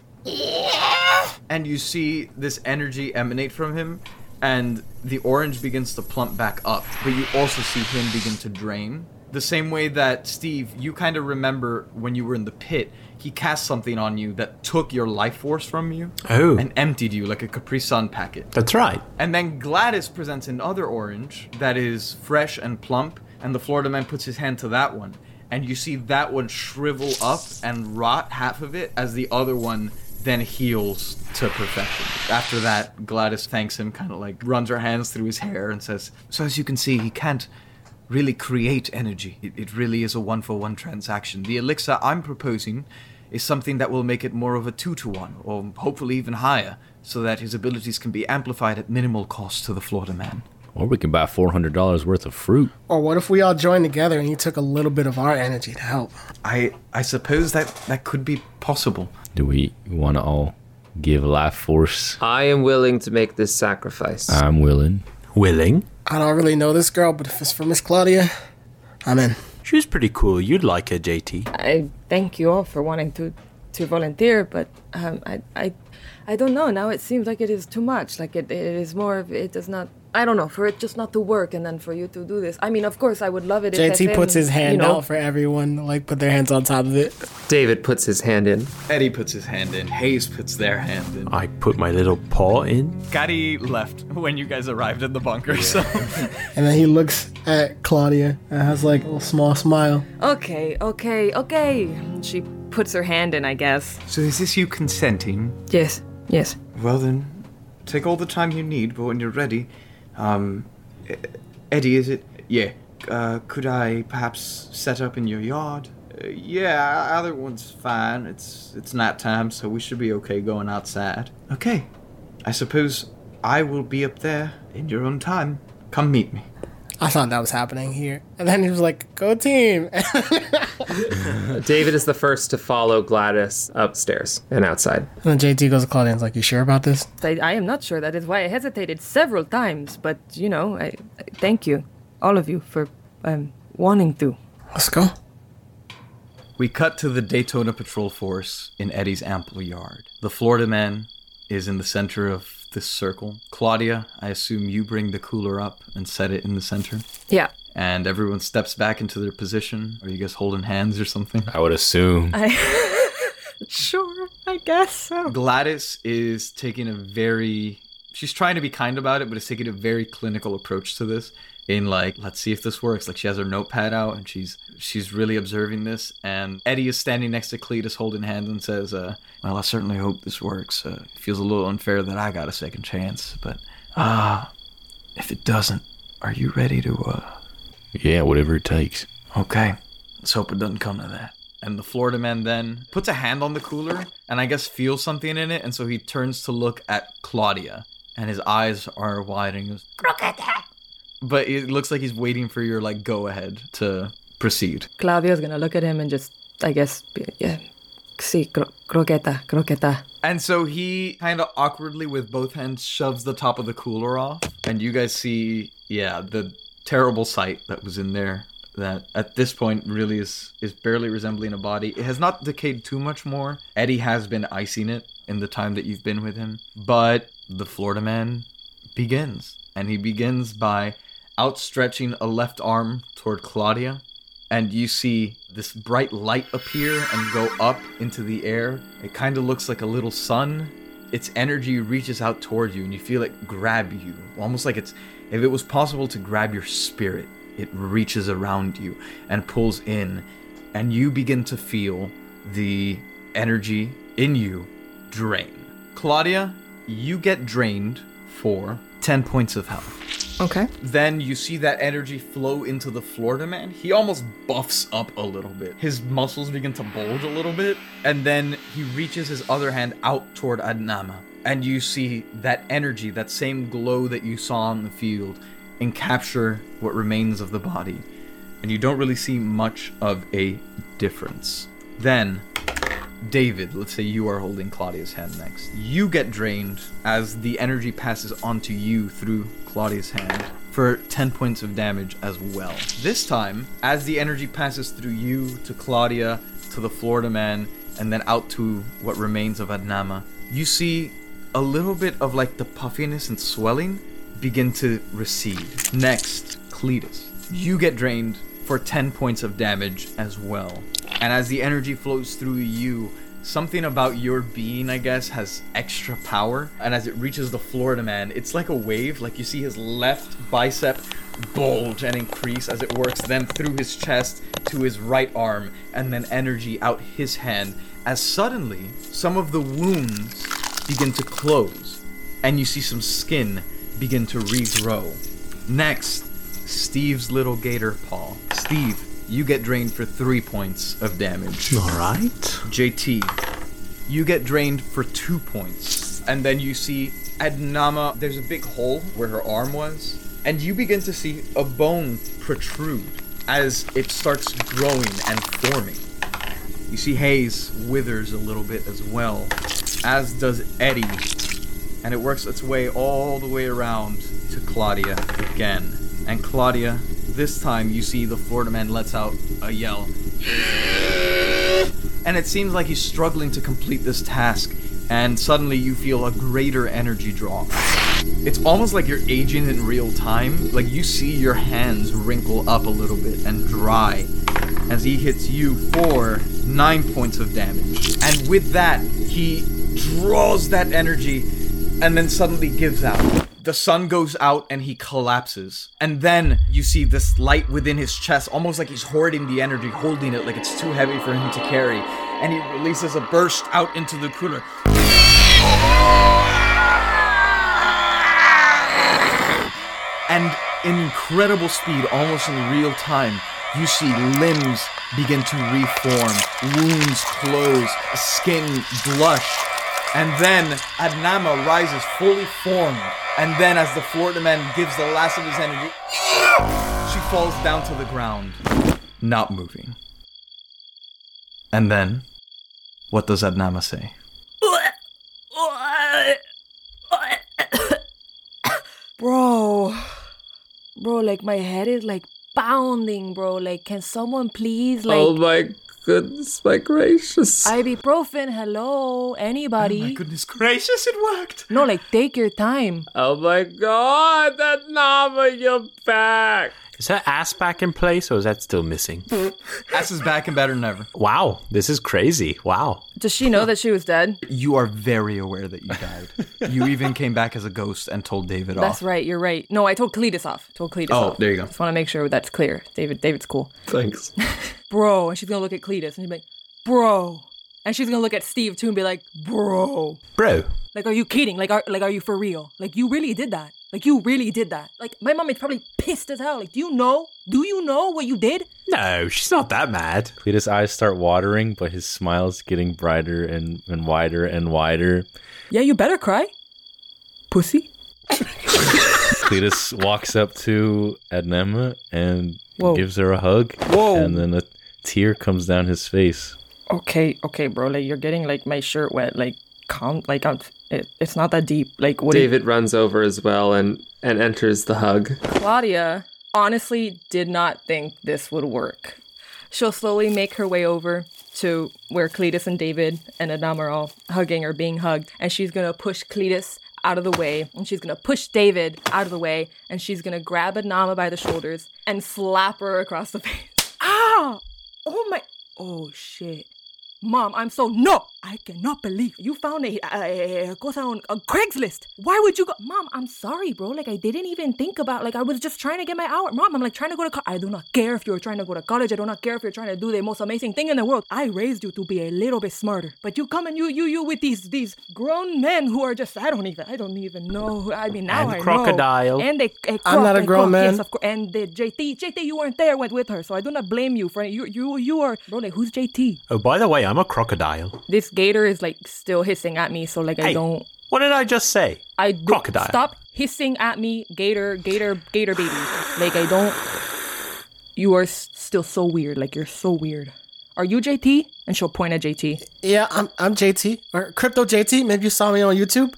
and you see this energy emanate from him and the orange begins to plump back up but you also see him begin to drain the same way that steve you kind of remember when you were in the pit he cast something on you that took your life force from you Oh. and emptied you like a capri sun packet That's right. and then Gladys presents another orange that is fresh and plump, and the Florida man puts his hand to that one. And you see that one shrivel up and rot half of it as the other one then heals to perfection. After that, Gladys thanks him, kind of like runs her hands through his hair and says, So as you can see, he can't really create energy. It, it really is a one for one transaction. The elixir I'm proposing is something that will make it more of a two to one, or hopefully even higher, so that his abilities can be amplified at minimal cost to the Florida man. Or we can buy four hundred dollars worth of fruit. Or what if we all joined together and he took a little bit of our energy to help? I I suppose that that could be possible. Do we want to all give life force? I am willing to make this sacrifice. I'm willing. Willing? I don't really know this girl, but if it's for Miss Claudia, I'm in. She was pretty cool. You'd like her, JT. I thank you all for wanting to to volunteer, but um, I I I don't know. Now it seems like it is too much. Like it, it is more of it does not. I don't know for it just not to work, and then for you to do this. I mean, of course, I would love it. if JT FM, puts his hand you know, out for everyone, like put their hands on top of it. David puts his hand in. Eddie puts his hand in. Hayes puts their hand in. I put my little paw in. Gaddy left when you guys arrived in the bunker, so And then he looks at Claudia and has like a little small smile. Okay, okay, okay. She puts her hand in, I guess. So is this you consenting? Yes, yes. Well then, take all the time you need, but when you're ready, um, Eddie, is it? Yeah. Uh, could I perhaps set up in your yard? Uh, yeah, other one's fine. It's it's night time, so we should be okay going outside. Okay. I suppose I will be up there in your own time. Come meet me. I thought that was happening here. And then he was like, go team. David is the first to follow Gladys upstairs and outside. And then JT goes to Claudia and is like, you sure about this? I, I am not sure. That is why I hesitated several times. But you know, I, I thank you, all of you, for um, wanting to. Let's go. We cut to the Daytona Patrol Force in Eddie's ample yard. The Florida man is in the center of this circle. Claudia, I assume you bring the cooler up and set it in the center. Yeah. And everyone steps back into their position. Are you guys holding hands or something? I would assume. I sure, I guess so. Gladys is taking a very she's trying to be kind about it, but is taking a very clinical approach to this. In like, let's see if this works. Like she has her notepad out and she's she's really observing this. And Eddie is standing next to Cletus holding hands and says, uh, "Well, I certainly hope this works. Uh, it feels a little unfair that I got a second chance, but ah, if it doesn't, are you ready to? uh Yeah, whatever it takes. Okay, let's hope it doesn't come to that. And the Florida man then puts a hand on the cooler and I guess feels something in it. And so he turns to look at Claudia and his eyes are wide and he goes, But it looks like he's waiting for your like go ahead to proceed. Claudia's gonna look at him and just, I guess, be, yeah. Sí, cro- croqueta, croqueta. And so he kind of awkwardly, with both hands, shoves the top of the cooler off. And you guys see, yeah, the terrible sight that was in there. That at this point really is is barely resembling a body. It has not decayed too much more. Eddie has been icing it in the time that you've been with him. But the Florida man begins. And he begins by outstretching a left arm toward Claudia and you see this bright light appear and go up into the air. It kind of looks like a little sun. Its energy reaches out towards you, and you feel it grab you, almost like it's if it was possible to grab your spirit. It reaches around you and pulls in, and you begin to feel the energy in you drain. Claudia, you get drained for 10 points of health. Okay. Then you see that energy flow into the Florida man. He almost buffs up a little bit. His muscles begin to bulge a little bit, and then he reaches his other hand out toward Adnama. And you see that energy, that same glow that you saw on the field, encapture what remains of the body. And you don't really see much of a difference. Then David, let's say you are holding Claudia's hand next. You get drained as the energy passes onto you through Claudia's hand for 10 points of damage as well. This time, as the energy passes through you to Claudia, to the Florida man, and then out to what remains of Adnama, you see a little bit of like the puffiness and swelling begin to recede. Next, Cletus. You get drained for 10 points of damage as well. And as the energy flows through you, something about your being, I guess, has extra power. And as it reaches the Florida man, it's like a wave. Like you see his left bicep bulge and increase as it works, then through his chest to his right arm, and then energy out his hand. As suddenly, some of the wounds begin to close, and you see some skin begin to regrow. Next, Steve's little gator paw. Steve, you get drained for three points of damage. All right. JT, you get drained for two points. And then you see Adnama, there's a big hole where her arm was, and you begin to see a bone protrude as it starts growing and forming. You see Hayes withers a little bit as well, as does Eddie, and it works its way all the way around to Claudia again. And Claudia, this time you see the Florida man lets out a yell. And it seems like he's struggling to complete this task, and suddenly you feel a greater energy draw. It's almost like you're aging in real time. Like you see your hands wrinkle up a little bit and dry as he hits you for nine points of damage. And with that, he draws that energy and then suddenly gives out. The sun goes out and he collapses. And then you see this light within his chest, almost like he's hoarding the energy, holding it like it's too heavy for him to carry. And he releases a burst out into the cooler. And in incredible speed, almost in real time, you see limbs begin to reform, wounds close, skin blush, and then Adnama rises fully formed. And then, as the Florida man gives the last of his energy, she falls down to the ground, not moving. And then, what does Adnama say? Bro. Bro, like my head is like pounding, bro. Like, can someone please, like. oh my goodness, my gracious. Ibuprofen, hello, anybody? Oh my goodness gracious, it worked! No, like take your time. Oh my god, Adnama, you're back. Is her ass back in place or is that still missing? Ass is back and better than ever. wow, this is crazy. Wow. Does she know that she was dead? You are very aware that you died. you even came back as a ghost and told David off. That's off. right. You're right. No, I told Cletus off. Told Cletus off. Oh, off. there you go. Just want to make sure that's clear. David, David's cool. Thanks. Bro, and she's gonna look at Cletus and she's like, "Bro, And she's gonna look at Steve too and be like, bro. Bro. Like, are you kidding? Like, are like, are you for real? Like, you really did that? Like, you really did that? Like, my mom is probably pissed as hell. Like, do you know? Do you know what you did? No, she's not that mad. Cletus' eyes start watering, but his smile's getting brighter and, and wider and wider. Yeah, you better cry, pussy. Cletus walks up to Adnama and Whoa. gives her a hug. Whoa. And then a tear comes down his face. Okay, okay, bro. Like, you're getting like my shirt wet. Like, calm. Like, I'm. It, it's not that deep. Like, what? do you- David runs over as well and and enters the hug. Claudia honestly did not think this would work. She'll slowly make her way over to where Cletus and David and Adam are all hugging or being hugged, and she's gonna push Cletus out of the way, and she's gonna push David out of the way, and she's gonna grab Adama by the shoulders and slap her across the face. Ah! Oh my! Oh shit! Mom, I'm so no. I cannot believe you found a, a, a cosa on a Craigslist. Why would you go, Mom? I'm sorry, bro. Like I didn't even think about. Like I was just trying to get my hour. Mom, I'm like trying to go to. Co- I do not care if you're trying to go to college. I do not care if you're trying to do the most amazing thing in the world. I raised you to be a little bit smarter. But you come and you you you with these these grown men who are just I don't even I don't even know. I mean now And I crocodile. know. And they. a I'm not a croc- grown croc, man. Yes, of course. And the JT JT you weren't there. Went with her, so I do not blame you for you you you are bro. Like who's JT? Oh, by the way, I'm a crocodile. This gator is like still hissing at me, so like I Hey, don't. What did I just say? I do, Crocodile. Stop hissing at me, gator, gator, gator baby. Like I don't. You are still so weird. Like you're so weird. Are you JT? And she'll point at JT. Yeah, I'm I'm JT or Crypto JT. Maybe you saw me on YouTube.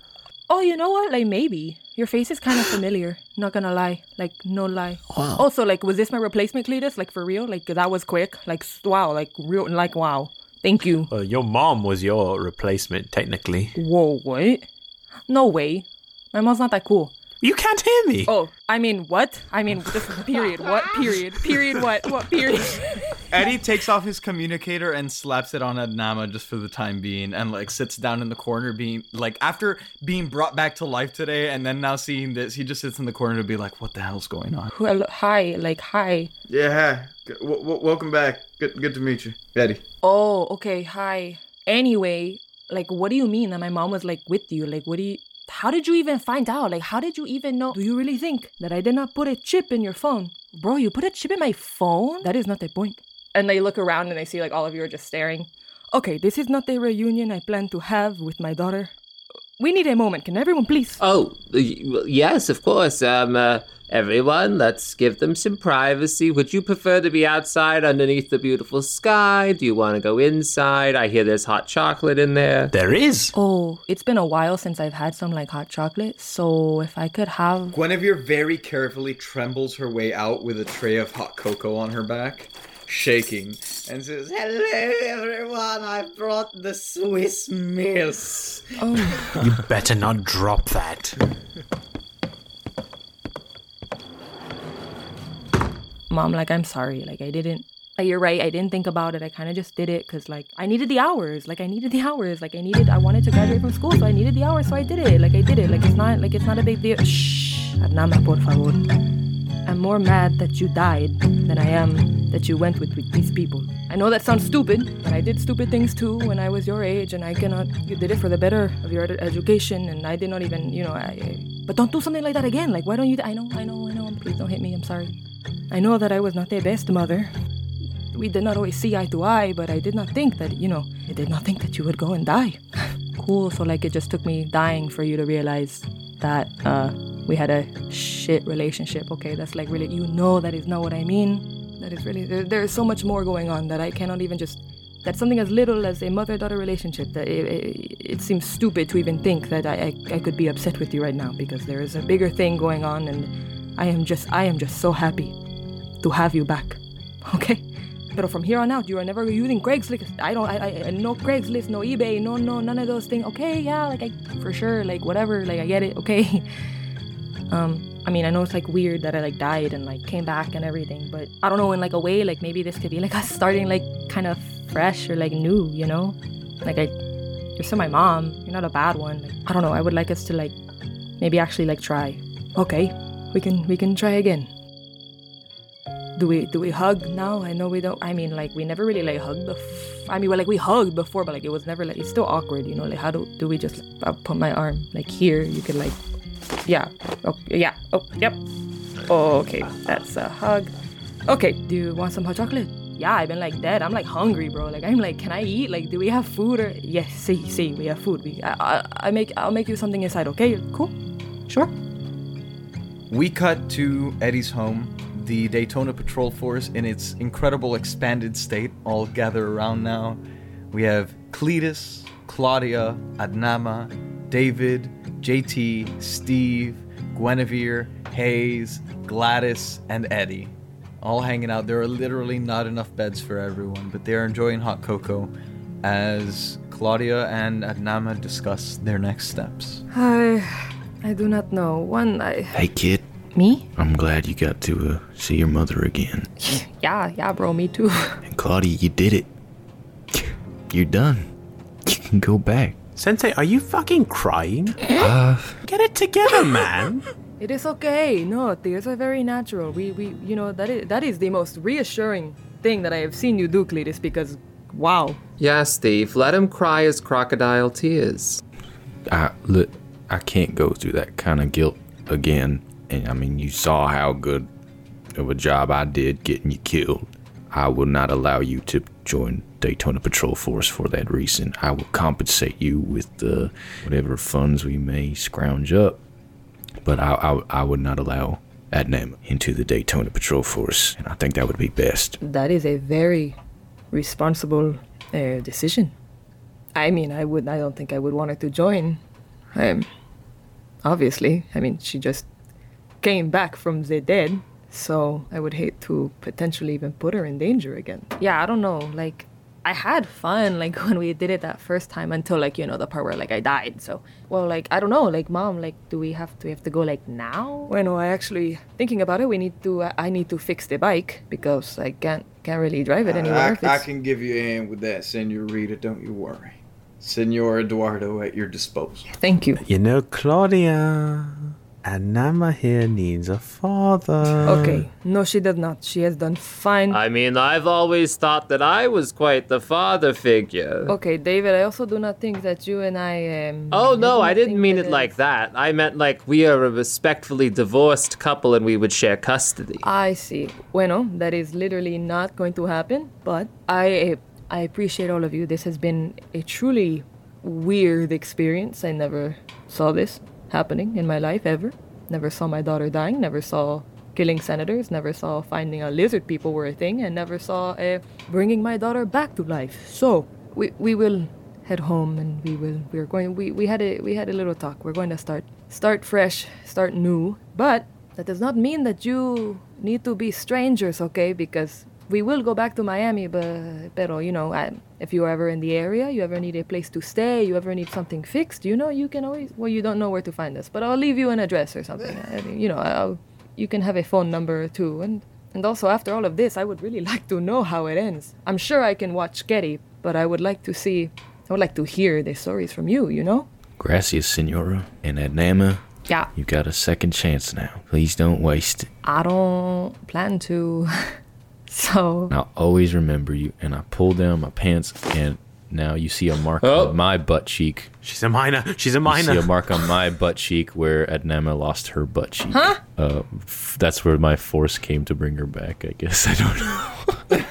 Oh, you know what? Like maybe your face is kind of familiar. Not gonna lie. Like no lie. Wow. Also, like was this my replacement, Cletus? Like for real? Like that was quick. Like wow. Like real. Like wow. Thank you. Well, your mom was your replacement, technically. Whoa, what? No way. My mom's not that cool. You can't hear me. Oh, I mean, what? I mean, just period. What? Period. Period. What? What? Period. Eddie takes off his communicator and slaps it on Adnama just for the time being and like sits down in the corner being like after being brought back to life today and then now seeing this he just sits in the corner to be like what the hell's going on well, hi. Like, hi. yeah w- w- welcome back good good to meet you Eddie Oh, okay. Hi. Anyway, like, what do you mean that my mom was like with you? Like, what do you? How did you even find out? Like, how did you even know? Do you really think that I did not put a chip in your phone? Bro, you put a chip in my phone? That is not the point. And they look around and they see like all of you are just staring. Okay, this is not the reunion I plan to have with my daughter. We need a moment. Can everyone please? Oh, yes, of course. Um, uh, everyone, let's give them some privacy. Would you prefer to be outside underneath the beautiful sky? Do you want to go inside? I hear there's hot chocolate in there. There is. Oh, it's been a while since I've had some like hot chocolate. So if I could have Guinevere very carefully trembles her way out with a tray of hot cocoa on her back shaking and says hello everyone I brought the Swiss Miss Oh, You better not drop that. mom, like I'm sorry. Like I didn't. Like you're right. I didn't think about it. I kind of just did it because like I needed the hours. Like I needed the hours. Like I needed. I wanted to graduate from school, so I needed the hours. So I did it. Like I did it. Like it's not. Like it's not a big deal. Shh. Adnama, por favor. I'm more mad that you died than I am that you went with, with these people. I know that sounds stupid, but I did stupid things too when I was your age, and I cannot. You did it for the better of your ed- education, and I did not even, you know. I, I, but don't do something like that again. Like, why don't you? I know, I know, I know. Please don't hit me. I'm sorry. I know that I was not the best mother. We did not always see eye to eye, but I did not think that, you know, I did not think that you would go and die. cool. So, like, it just took me dying for you to realize that uh, we had a shit relationship. Okay, that's like really, you know, that is not what I mean. That is really, there, there is so much more going on that I cannot even just. That's something as little as a mother-daughter relationship. That it, it, it seems stupid to even think that I, I I could be upset with you right now because there is a bigger thing going on, and I am just I am just so happy to have you back. Okay. But from here on out, you are never using Craigslist. I don't. I, I no Craigslist, no eBay, no no none of those things. Okay, yeah, like I for sure, like whatever, like I get it. Okay. Um, I mean, I know it's like weird that I like died and like came back and everything, but I don't know in like a way, like maybe this could be like us starting like kind of fresh or like new, you know? Like I, you're still my mom. You're not a bad one. I don't know. I would like us to like maybe actually like try. Okay, we can we can try again. do we do we hug now? I know we don't. I mean, like we never really like hugged. Bef- I mean, well, like we hugged before, but like it was never like it's still awkward, you know. Like how do do we just I'll put my arm like here? You could like, yeah, oh yeah, oh yep. Oh, okay, that's a hug. Okay, do you want some hot chocolate? Yeah, I've been like dead. I'm like hungry, bro. Like I'm like, can I eat? Like, do we have food or? Yes, see, see, we have food. We, I, I, I make, I'll make you something inside. Okay, cool, sure. We cut to Eddie's home. The Daytona Patrol Force, in its incredible expanded state, all gather around now. We have Cletus, Claudia, Adnama, David, JT, Steve, Guinevere, Hayes, Gladys, and Eddie. All hanging out. There are literally not enough beds for everyone, but they are enjoying hot cocoa as Claudia and Adnama discuss their next steps. I, I do not know. One, I. Hey, kid. Me? I'm glad you got to uh, see your mother again. Yeah, yeah, bro. Me too. And Claudia, you did it. You're done. You can go back. Sensei, are you fucking crying? Uh, Get it together, man. It is okay. No, tears are very natural. We, we, you know, that is that is the most reassuring thing that I have seen you do, Cletus. Because, wow. Yeah, Steve, let him cry his crocodile tears. I look, I can't go through that kind of guilt again. And I mean, you saw how good of a job I did getting you killed. I will not allow you to join Daytona Patrol Force for that reason. I will compensate you with the whatever funds we may scrounge up, but I I, I would not allow Adnam into the Daytona Patrol Force, and I think that would be best. That is a very responsible uh, decision. I mean, I would. I don't think I would want her to join. Um, obviously, I mean, she just came back from the dead, so I would hate to potentially even put her in danger again. Yeah, I don't know. Like, I had fun like when we did it that first time until like you know the part where like I died. So well, like I don't know. Like, mom, like, do we have to we have to go like now? Well, no, I actually thinking about it. We need to. Uh, I need to fix the bike because I can't can't really drive it anymore. if I, I can give you a hand with that, Senorita. Don't you worry. Senor Eduardo at your disposal. Thank you. You know, Claudia, Anama here needs a father. Okay. No, she does not. She has done fine. I mean, I've always thought that I was quite the father figure. Okay, David, I also do not think that you and I. Um, Oh no, I didn't mean that it like that. I meant like we are a respectfully divorced couple and we would share custody. I see. Bueno, that is literally not going to happen, but I I appreciate all of you. This has been a truly weird experience. I never saw this happening in my life ever. Never saw my daughter dying, never saw killing senators, never saw finding a lizard people were a thing, and never saw uh, bringing my daughter back to life. So, we, we will head home and we will we're going we, we had a we had a little talk. We're going to start start fresh, start new. But that does not mean that you need to be strangers, okay? Because we will go back to Miami, but pero you know, I, if you're ever in the area, you ever need a place to stay, you ever need something fixed, you know, you can always. Well, you don't know where to find us, but I'll leave you an address or something. I mean, you know, I'll, you can have a phone number too, and and also after all of this, I would really like to know how it ends. I'm sure I can watch Getty, but I would like to see. I would like to hear the stories from you. You know. Gracias, Senora. And Adnama, Yeah. you got a second chance now. Please don't waste it. I don't plan to. so. And I'll always remember you. And I pull down my pants, and now you see a mark on my butt cheek. She's a minor. She's a You see a mark on my butt cheek where Adnama lost her butt cheek. Huh? Uh, f- that's where my force came to bring her back. I guess I don't know.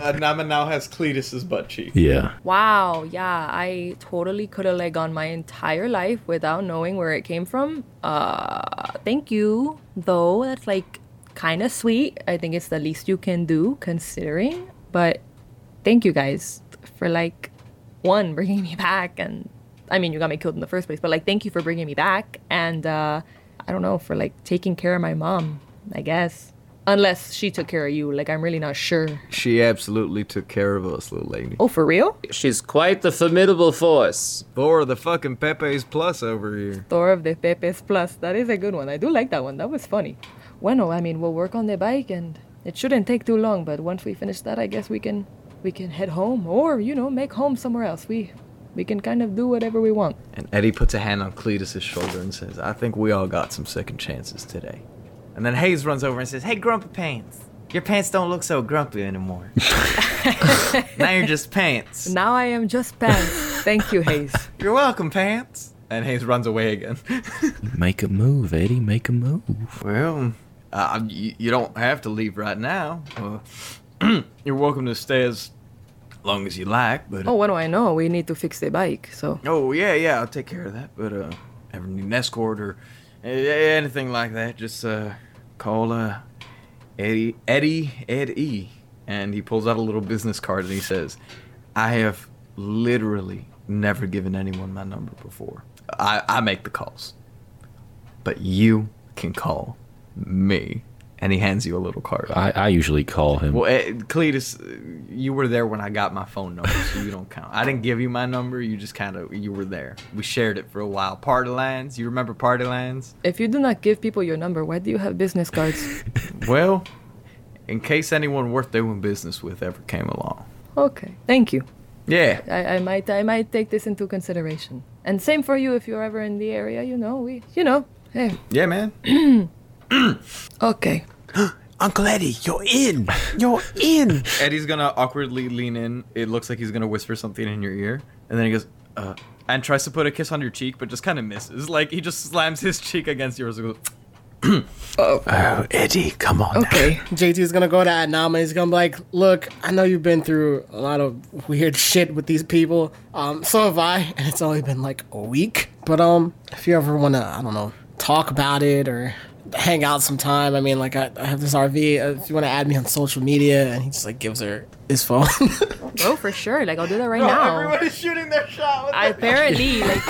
Adnama now has Cletus's butt cheek. Yeah. Wow, yeah, I totally could have like gone my entire life without knowing where it came from. Uh, thank you, though. That's like kind of sweet. I think it's the least you can do considering. But thank you guys for like one bringing me back and I mean, you got me killed in the first place, but like thank you for bringing me back and uh I don't know for like taking care of my mom, I guess. Unless she took care of you, like I'm really not sure. She absolutely took care of us, little lady. Oh, for real? She's quite the formidable force. Four of the fucking Pepe's Plus over here. Thor of the Pepe's Plus. That is a good one. I do like that one. That was funny. Bueno, I mean, we'll work on the bike and it shouldn't take too long, but once we finish that, I guess we can we can head home or, you know, make home somewhere else. We we can kind of do whatever we want. And Eddie puts a hand on Cletus's shoulder and says, I think we all got some second chances today. And then Hayes runs over and says, Hey, Grumpy Pants, your pants don't look so grumpy anymore. now you're just pants. Now I am just pants. Thank you, Hayes. You're welcome, Pants. And Hayes runs away again. Make a move, Eddie. Make a move. well, uh, you, you don't have to leave right now. Uh, you're welcome to stay as long as you like, but. Oh, what do I know? We need to fix the bike, so. Oh yeah, yeah, I'll take care of that. But uh, ever need an escort or uh, anything like that, just uh, call uh, Eddie, Eddie, Ed E, and he pulls out a little business card and he says, "I have literally never given anyone my number before. I I make the calls, but you can call me." And he hands you a little card. I, I usually call him. Well, eh, Cletus, uh, you were there when I got my phone number, so you don't count. I didn't give you my number. You just kind of you were there. We shared it for a while. Party lines. You remember party lines? If you do not give people your number, why do you have business cards? Well, in case anyone worth doing business with ever came along. okay, thank you. Yeah. I, I might I might take this into consideration. And same for you if you're ever in the area, you know, we you know. Hey. Yeah, man. Okay. Uncle Eddie, you're in. You're in. Eddie's gonna awkwardly lean in. It looks like he's gonna whisper something in your ear, and then he goes, uh, and tries to put a kiss on your cheek, but just kind of misses. Like he just slams his cheek against yours and goes, Oh, Eddie, come on. Okay. JT's gonna go to Adnama. He's gonna be like, look, I know you've been through a lot of weird shit with these people. Um, so have I, and it's only been like a week. But um, if you ever wanna, I don't know, talk about it or hang out sometime, I mean, like I, I have this RV. Uh, if you wanna add me on social media, and he just like gives her his phone. Oh, for sure. Like I'll do that right now. Everybody's shooting their shot. With I apparently like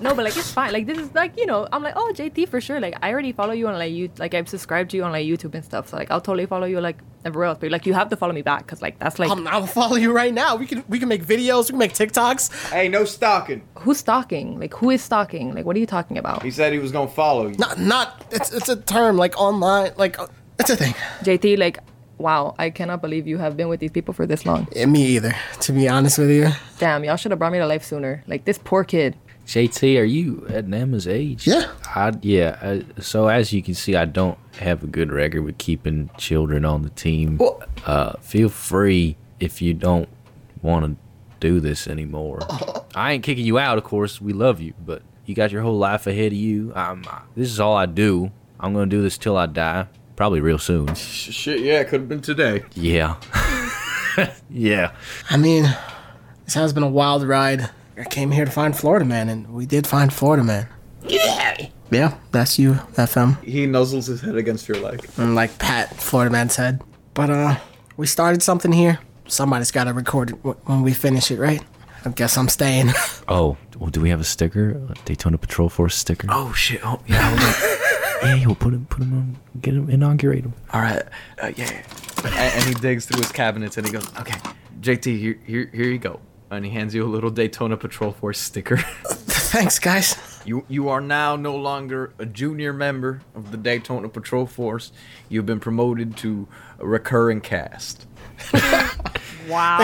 no, but like it's fine. Like this is like you know I'm like oh JT for sure. Like I already follow you on like you like I've subscribed to you on like YouTube and stuff. So like I'll totally follow you like everywhere else. But like you have to follow me back because like that's like I'm, I'll follow you right now. We can we can make videos. We can make TikToks. Hey, no stalking. who's stalking? Like who is stalking? Like what are you talking about? He said he was gonna follow you. Not not. It's it's a term like online. Like it's a thing. JT like wow I cannot believe you have been with these people for this long. Me either. To be honest with you. Damn, y'all should have brought me to life sooner. Like this poor kid. JT, are you Adnama's age? Yeah. I, yeah. I, so as you can see, I don't have a good record with keeping children on the team. Uh, feel free if you don't want to do this anymore. I ain't kicking you out, of course. We love you, but you got your whole life ahead of you. I'm, this is all I do. I'm gonna do this till I die. Probably real soon. Shit, yeah, it could have been today. Yeah. yeah. I mean, this has been a wild ride. I came here to find Florida Man, and we did find Florida Man. Yeah. Yeah, that's you, FM. He nuzzles his head against your leg. And like pat Florida Man's head. But uh, we started something here. Somebody's got to record it wh- when we finish it, right? I guess I'm staying. Oh, well, do we have a sticker? A Daytona Patrol Force sticker? Oh shit! Oh yeah. Hold on. yeah, we'll put him, put him on, get him, inaugurate him. All right. Uh, yeah. and, and he digs through his cabinets and he goes, "Okay, JT, here, here, here you go." And he hands you a little Daytona Patrol Force sticker. Thanks, guys. You you are now no longer a junior member of the Daytona Patrol Force. You've been promoted to a recurring cast. Wow.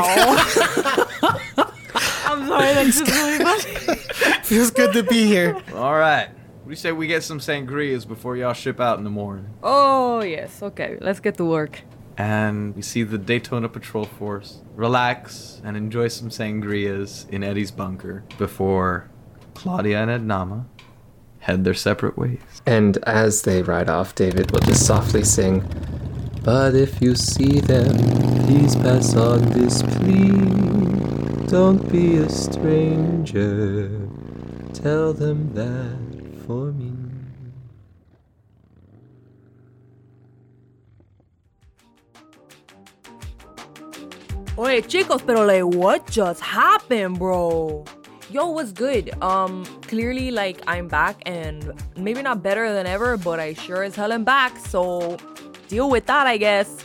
I'm sorry, that's just really funny. Feels good to be here. All right. What do you say we get some sangrias before y'all ship out in the morning? Oh yes, okay. Let's get to work. And we see the Daytona Patrol Force relax and enjoy some sangrias in Eddie's bunker before Claudia and Adnama head their separate ways. And as they ride off, David will just softly sing, But if you see them, please pass on this plea. Don't be a stranger. Tell them that me. Wait, chicos, pero like, what just happened, bro? Yo, what's good? Um, clearly, like, I'm back and maybe not better than ever, but I sure as hell am back, so deal with that, I guess.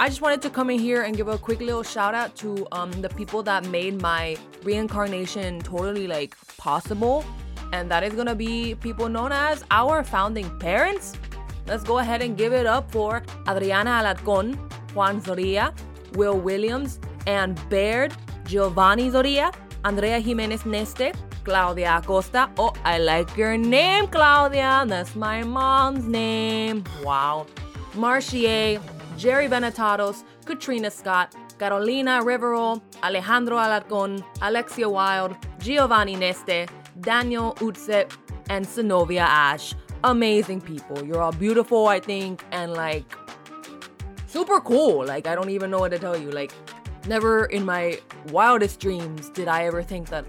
I just wanted to come in here and give a quick little shout out to um the people that made my reincarnation totally like possible, and that is gonna be people known as our founding parents. Let's go ahead and give it up for Adriana Alarcon, Juan Zoria, Will Williams, Ann Baird, Giovanni Zoria, Andrea Jimenez Neste, Claudia Acosta. Oh, I like your name, Claudia. That's my mom's name. Wow. Marchier, Jerry Benetatos, Katrina Scott, Carolina Rivero, Alejandro Alarcon, Alexia Wild, Giovanni Neste, Daniel Utset, and Sinovia Ash. Amazing people. You're all beautiful, I think, and like super cool. Like, I don't even know what to tell you. Like, never in my wildest dreams did I ever think that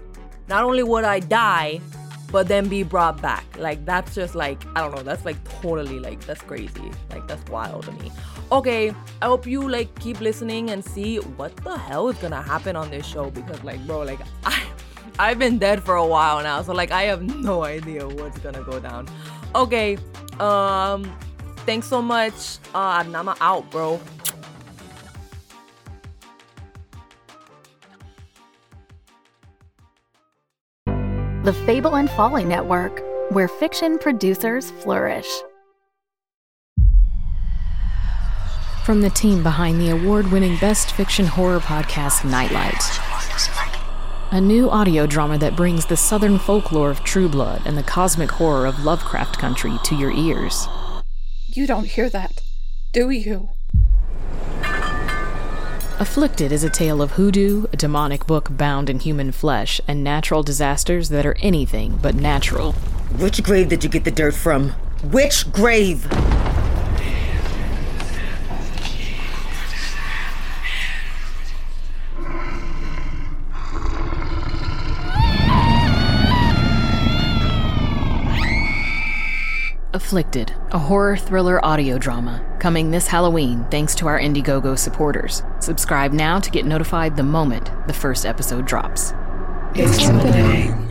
not only would I die, but then be brought back. Like, that's just like, I don't know, that's like totally like, that's crazy. Like, that's wild to me. Okay, I hope you like keep listening and see what the hell is gonna happen on this show because, like, bro, like, I. I've been dead for a while now, so like I have no idea what's gonna go down. Okay, um, thanks so much. Uh, Nama out, bro. The Fable and Folly Network, where fiction producers flourish. From the team behind the award winning Best Fiction Horror podcast, Nightlight. A new audio drama that brings the southern folklore of True Blood and the cosmic horror of Lovecraft Country to your ears. You don't hear that, do you? Afflicted is a tale of hoodoo, a demonic book bound in human flesh, and natural disasters that are anything but natural. Which grave did you get the dirt from? Which grave? Afflicted, a horror thriller audio drama, coming this Halloween thanks to our Indiegogo supporters. Subscribe now to get notified the moment the first episode drops. It's happening.